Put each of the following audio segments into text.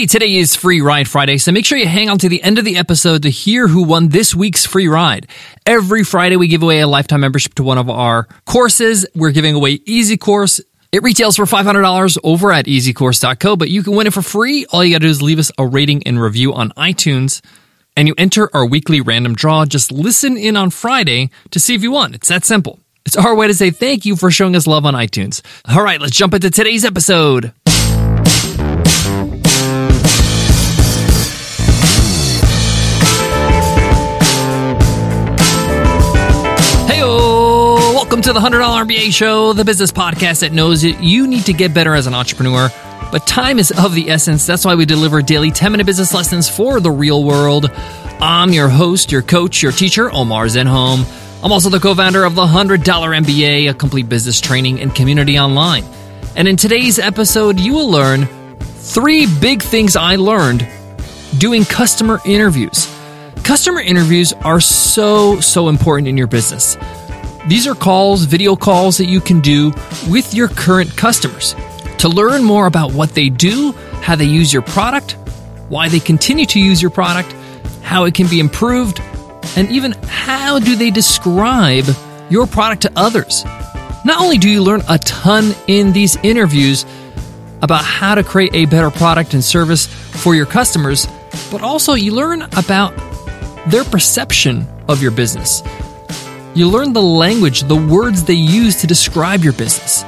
Hey, today is Free Ride Friday, so make sure you hang on to the end of the episode to hear who won this week's free ride. Every Friday, we give away a lifetime membership to one of our courses. We're giving away Easy Course. It retails for $500 over at easycourse.co, but you can win it for free. All you gotta do is leave us a rating and review on iTunes, and you enter our weekly random draw. Just listen in on Friday to see if you won. It's that simple. It's our way to say thank you for showing us love on iTunes. All right, let's jump into today's episode. Welcome to the $100 MBA Show, the business podcast that knows that you need to get better as an entrepreneur. But time is of the essence. That's why we deliver daily 10 minute business lessons for the real world. I'm your host, your coach, your teacher, Omar Zenhom. I'm also the co founder of the $100 MBA, a complete business training and community online. And in today's episode, you will learn three big things I learned doing customer interviews. Customer interviews are so, so important in your business. These are calls, video calls that you can do with your current customers to learn more about what they do, how they use your product, why they continue to use your product, how it can be improved, and even how do they describe your product to others. Not only do you learn a ton in these interviews about how to create a better product and service for your customers, but also you learn about their perception of your business. You learn the language, the words they use to describe your business.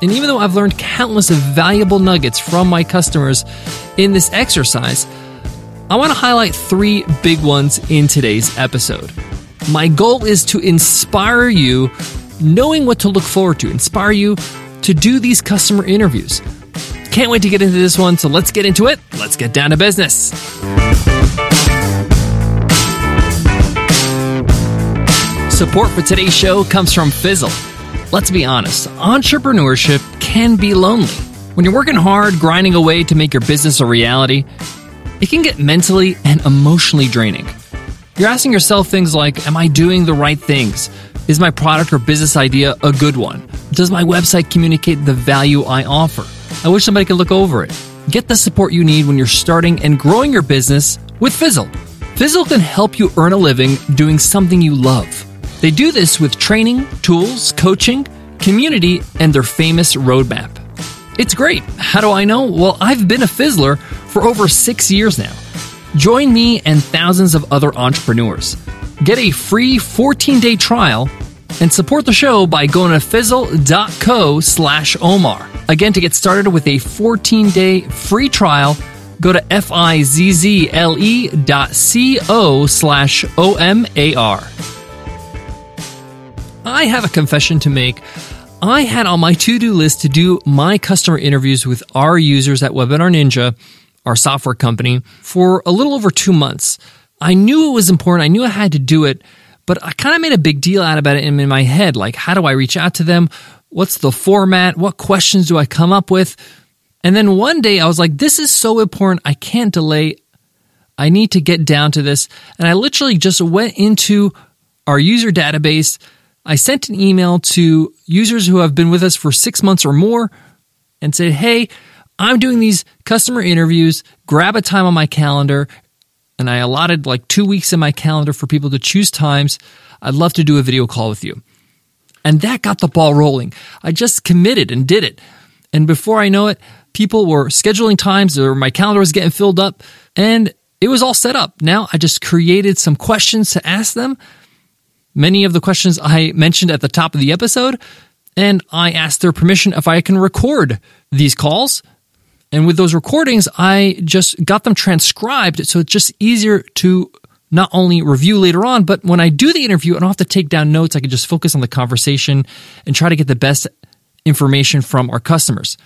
And even though I've learned countless of valuable nuggets from my customers in this exercise, I want to highlight three big ones in today's episode. My goal is to inspire you, knowing what to look forward to, inspire you to do these customer interviews. Can't wait to get into this one, so let's get into it. Let's get down to business. Support for today's show comes from Fizzle. Let's be honest, entrepreneurship can be lonely. When you're working hard, grinding away to make your business a reality, it can get mentally and emotionally draining. You're asking yourself things like Am I doing the right things? Is my product or business idea a good one? Does my website communicate the value I offer? I wish somebody could look over it. Get the support you need when you're starting and growing your business with Fizzle. Fizzle can help you earn a living doing something you love. They do this with training, tools, coaching, community, and their famous roadmap. It's great. How do I know? Well, I've been a Fizzler for over six years now. Join me and thousands of other entrepreneurs. Get a free 14 day trial and support the show by going to fizzle.co slash Omar. Again, to get started with a 14 day free trial, go to F-I-Z-Z-L-E dot C-O slash O-M-A-R. I have a confession to make. I had on my to do list to do my customer interviews with our users at Webinar Ninja, our software company, for a little over two months. I knew it was important. I knew I had to do it, but I kind of made a big deal out about it in my head. Like, how do I reach out to them? What's the format? What questions do I come up with? And then one day I was like, this is so important. I can't delay. I need to get down to this. And I literally just went into our user database I sent an email to users who have been with us for six months or more and said, Hey, I'm doing these customer interviews. Grab a time on my calendar. And I allotted like two weeks in my calendar for people to choose times. I'd love to do a video call with you. And that got the ball rolling. I just committed and did it. And before I know it, people were scheduling times or my calendar was getting filled up and it was all set up. Now I just created some questions to ask them many of the questions I mentioned at the top of the episode, and I asked their permission if I can record these calls. And with those recordings, I just got them transcribed so it's just easier to not only review later on, but when I do the interview, I don't have to take down notes. I can just focus on the conversation and try to get the best information from our customers.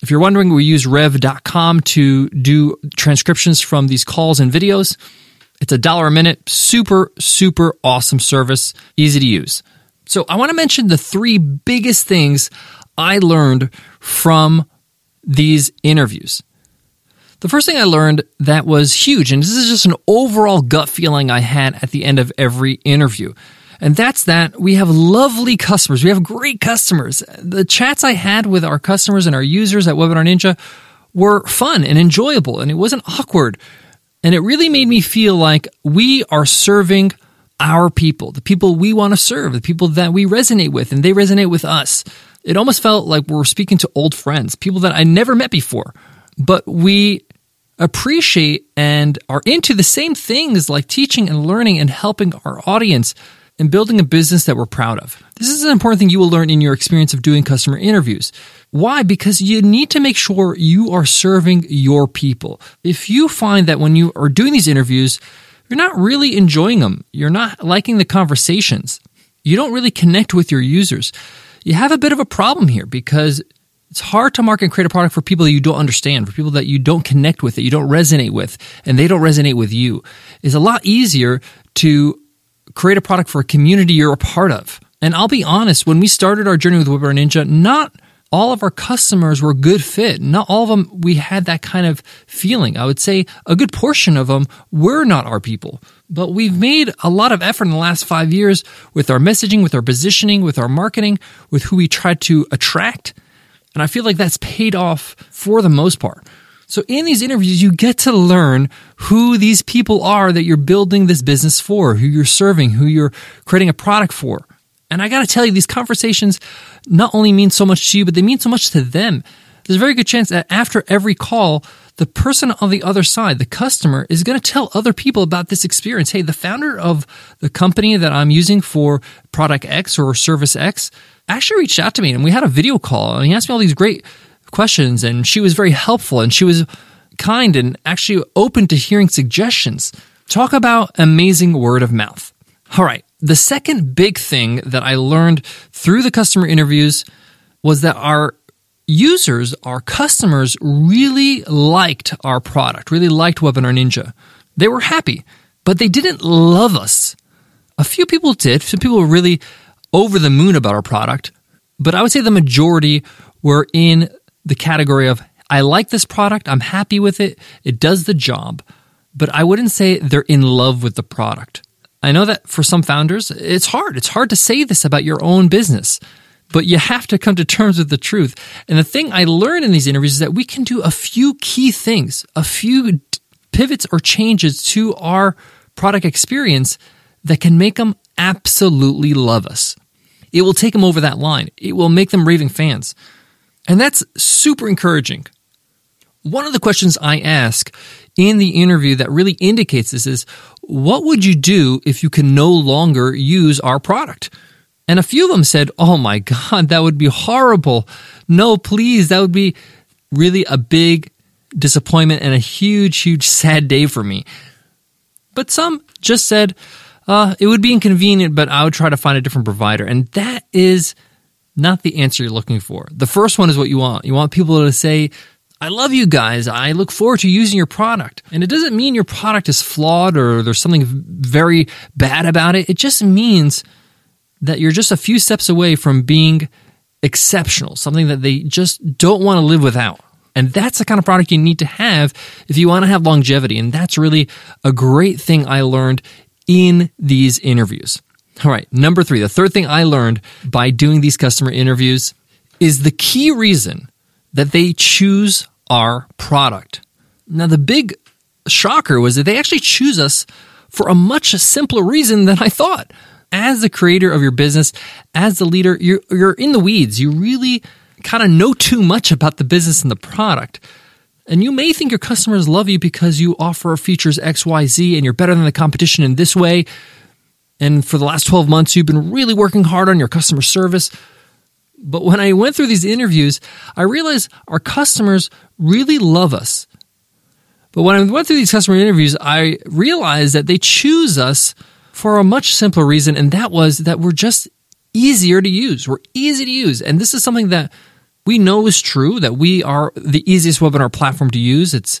If you're wondering, we use rev.com to do transcriptions from these calls and videos. It's a dollar a minute, super, super awesome service, easy to use. So I want to mention the three biggest things I learned from these interviews. The first thing I learned that was huge, and this is just an overall gut feeling I had at the end of every interview. And that's that we have lovely customers. We have great customers. The chats I had with our customers and our users at Webinar Ninja were fun and enjoyable and it wasn't awkward. And it really made me feel like we are serving our people, the people we want to serve, the people that we resonate with, and they resonate with us. It almost felt like we are speaking to old friends, people that I never met before, but we appreciate and are into the same things like teaching and learning and helping our audience and building a business that we're proud of. This is an important thing you will learn in your experience of doing customer interviews. Why? Because you need to make sure you are serving your people. If you find that when you are doing these interviews, you're not really enjoying them, you're not liking the conversations, you don't really connect with your users, you have a bit of a problem here because it's hard to market and create a product for people that you don't understand, for people that you don't connect with, that you don't resonate with, and they don't resonate with you. It's a lot easier to create a product for a community you're a part of. And I'll be honest, when we started our journey with Webinar Ninja, not all of our customers were good fit. Not all of them, we had that kind of feeling. I would say a good portion of them were not our people. But we've made a lot of effort in the last five years with our messaging, with our positioning, with our marketing, with who we try to attract. And I feel like that's paid off for the most part. So in these interviews, you get to learn who these people are that you're building this business for, who you're serving, who you're creating a product for. And I got to tell you, these conversations not only mean so much to you, but they mean so much to them. There's a very good chance that after every call, the person on the other side, the customer, is going to tell other people about this experience. Hey, the founder of the company that I'm using for product X or service X actually reached out to me and we had a video call and he asked me all these great questions and she was very helpful and she was kind and actually open to hearing suggestions. Talk about amazing word of mouth. All right. The second big thing that I learned through the customer interviews was that our users, our customers really liked our product, really liked Webinar Ninja. They were happy, but they didn't love us. A few people did. Some people were really over the moon about our product, but I would say the majority were in the category of I like this product, I'm happy with it, it does the job, but I wouldn't say they're in love with the product. I know that for some founders, it's hard. It's hard to say this about your own business, but you have to come to terms with the truth. And the thing I learned in these interviews is that we can do a few key things, a few pivots or changes to our product experience that can make them absolutely love us. It will take them over that line. It will make them raving fans. And that's super encouraging. One of the questions I ask in the interview that really indicates this is what would you do if you can no longer use our product? And a few of them said, Oh my God, that would be horrible. No, please, that would be really a big disappointment and a huge, huge sad day for me. But some just said, uh, it would be inconvenient, but I would try to find a different provider. And that is not the answer you're looking for. The first one is what you want. You want people to say, I love you guys. I look forward to using your product. And it doesn't mean your product is flawed or there's something very bad about it. It just means that you're just a few steps away from being exceptional, something that they just don't want to live without. And that's the kind of product you need to have if you want to have longevity. And that's really a great thing I learned in these interviews. All right, number three, the third thing I learned by doing these customer interviews is the key reason that they choose our product. Now, the big shocker was that they actually choose us for a much simpler reason than I thought. As the creator of your business, as the leader, you're, you're in the weeds. You really kind of know too much about the business and the product. And you may think your customers love you because you offer features XYZ and you're better than the competition in this way. And for the last 12 months, you've been really working hard on your customer service. But when I went through these interviews, I realized our customers really love us. But when I went through these customer interviews, I realized that they choose us for a much simpler reason, and that was that we're just easier to use. We're easy to use. And this is something that we know is true that we are the easiest webinar platform to use. It's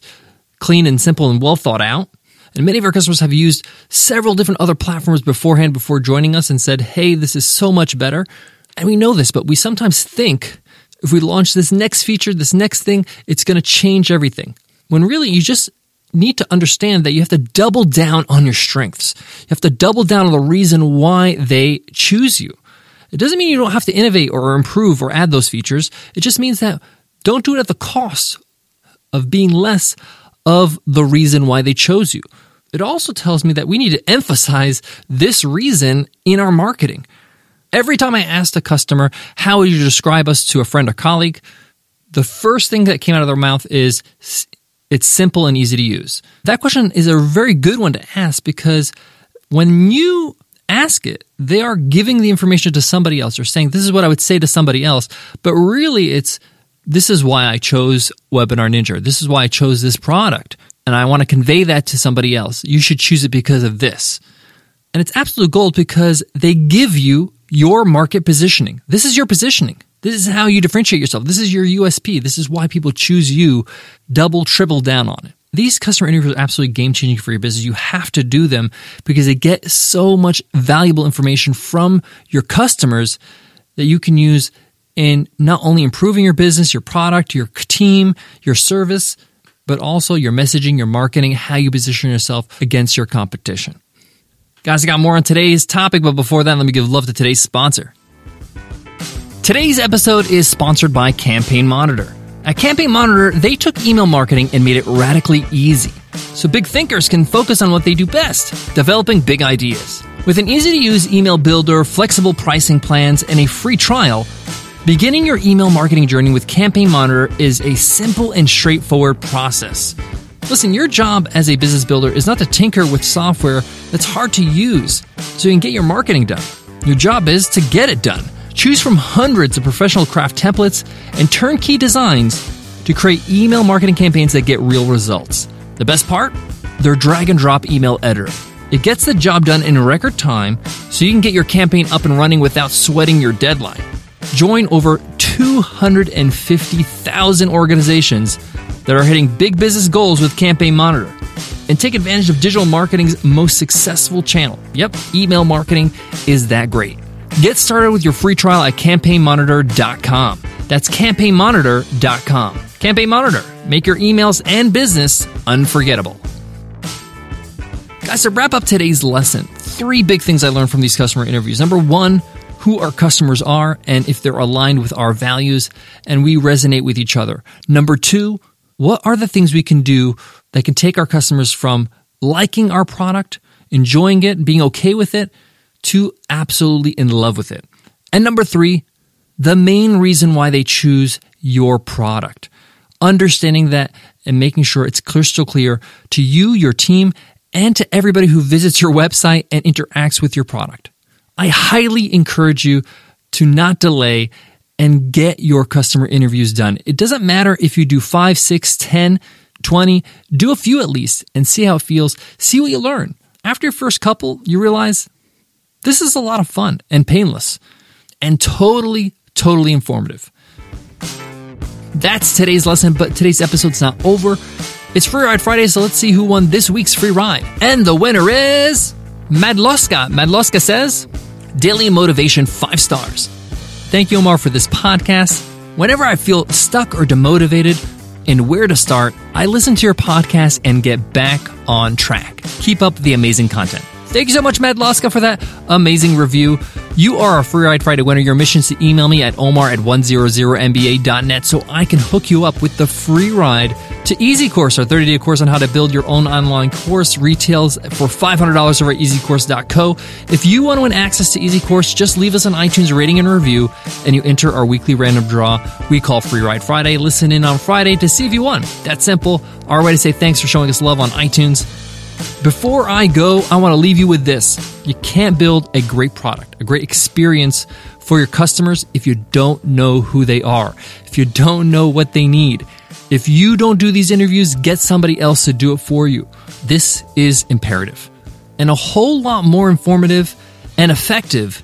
clean and simple and well thought out. And many of our customers have used several different other platforms beforehand before joining us and said, hey, this is so much better. And we know this, but we sometimes think if we launch this next feature, this next thing, it's going to change everything. When really you just need to understand that you have to double down on your strengths. You have to double down on the reason why they choose you. It doesn't mean you don't have to innovate or improve or add those features. It just means that don't do it at the cost of being less of the reason why they chose you. It also tells me that we need to emphasize this reason in our marketing. Every time I asked a customer, how would you describe us to a friend or colleague? The first thing that came out of their mouth is it's simple and easy to use. That question is a very good one to ask because when you ask it, they are giving the information to somebody else or saying, This is what I would say to somebody else. But really, it's this is why I chose Webinar Ninja. This is why I chose this product. And I want to convey that to somebody else. You should choose it because of this. And it's absolute gold because they give you your market positioning. This is your positioning. This is how you differentiate yourself. This is your USP. This is why people choose you, double, triple down on it. These customer interviews are absolutely game changing for your business. You have to do them because they get so much valuable information from your customers that you can use in not only improving your business, your product, your team, your service, but also your messaging, your marketing, how you position yourself against your competition. Guys, I got more on today's topic, but before that, let me give love to today's sponsor. Today's episode is sponsored by Campaign Monitor. At Campaign Monitor, they took email marketing and made it radically easy. So big thinkers can focus on what they do best, developing big ideas. With an easy to use email builder, flexible pricing plans, and a free trial, beginning your email marketing journey with Campaign Monitor is a simple and straightforward process. Listen, your job as a business builder is not to tinker with software that's hard to use so you can get your marketing done. Your job is to get it done. Choose from hundreds of professional craft templates and turnkey designs to create email marketing campaigns that get real results. The best part? Their drag and drop email editor. It gets the job done in record time so you can get your campaign up and running without sweating your deadline. Join over 250,000 organizations that are hitting big business goals with Campaign Monitor. And take advantage of digital marketing's most successful channel. Yep, email marketing is that great. Get started with your free trial at campaignmonitor.com. That's campaignmonitor.com. Campaign Monitor. Make your emails and business unforgettable. Guys, to wrap up today's lesson, three big things I learned from these customer interviews. Number one, who our customers are and if they're aligned with our values and we resonate with each other. Number two, what are the things we can do that can take our customers from liking our product, enjoying it, being okay with it, to absolutely in love with it. And number three, the main reason why they choose your product. Understanding that and making sure it's crystal clear to you, your team, and to everybody who visits your website and interacts with your product. I highly encourage you to not delay and get your customer interviews done. It doesn't matter if you do five, six, 10, 20, do a few at least and see how it feels. See what you learn. After your first couple, you realize this is a lot of fun and painless and totally, totally informative. That's today's lesson, but today's episode's not over. It's Free Ride Friday, so let's see who won this week's free ride. And the winner is Madloska. Madloska says, Daily Motivation 5 stars. Thank you, Omar, for this podcast. Whenever I feel stuck or demotivated and where to start, I listen to your podcast and get back on track. Keep up the amazing content. Thank you so much, Matt Loska, for that amazing review. You are a Free Ride Friday winner. Your mission is to email me at omar at 100mba.net so I can hook you up with the free ride to Easy Course, our 30 day course on how to build your own online course. Retails for $500 over at easycourse.co. If you want to win access to Easy Course, just leave us an iTunes rating and review, and you enter our weekly random draw we call Free Ride Friday. Listen in on Friday to see if you won. That's simple. Our way to say thanks for showing us love on iTunes. Before I go, I want to leave you with this. You can't build a great product, a great experience for your customers if you don't know who they are, if you don't know what they need. If you don't do these interviews, get somebody else to do it for you. This is imperative and a whole lot more informative and effective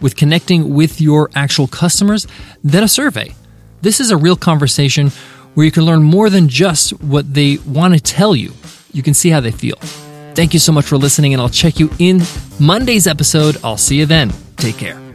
with connecting with your actual customers than a survey. This is a real conversation where you can learn more than just what they want to tell you you can see how they feel. Thank you so much for listening, and I'll check you in Monday's episode. I'll see you then. Take care.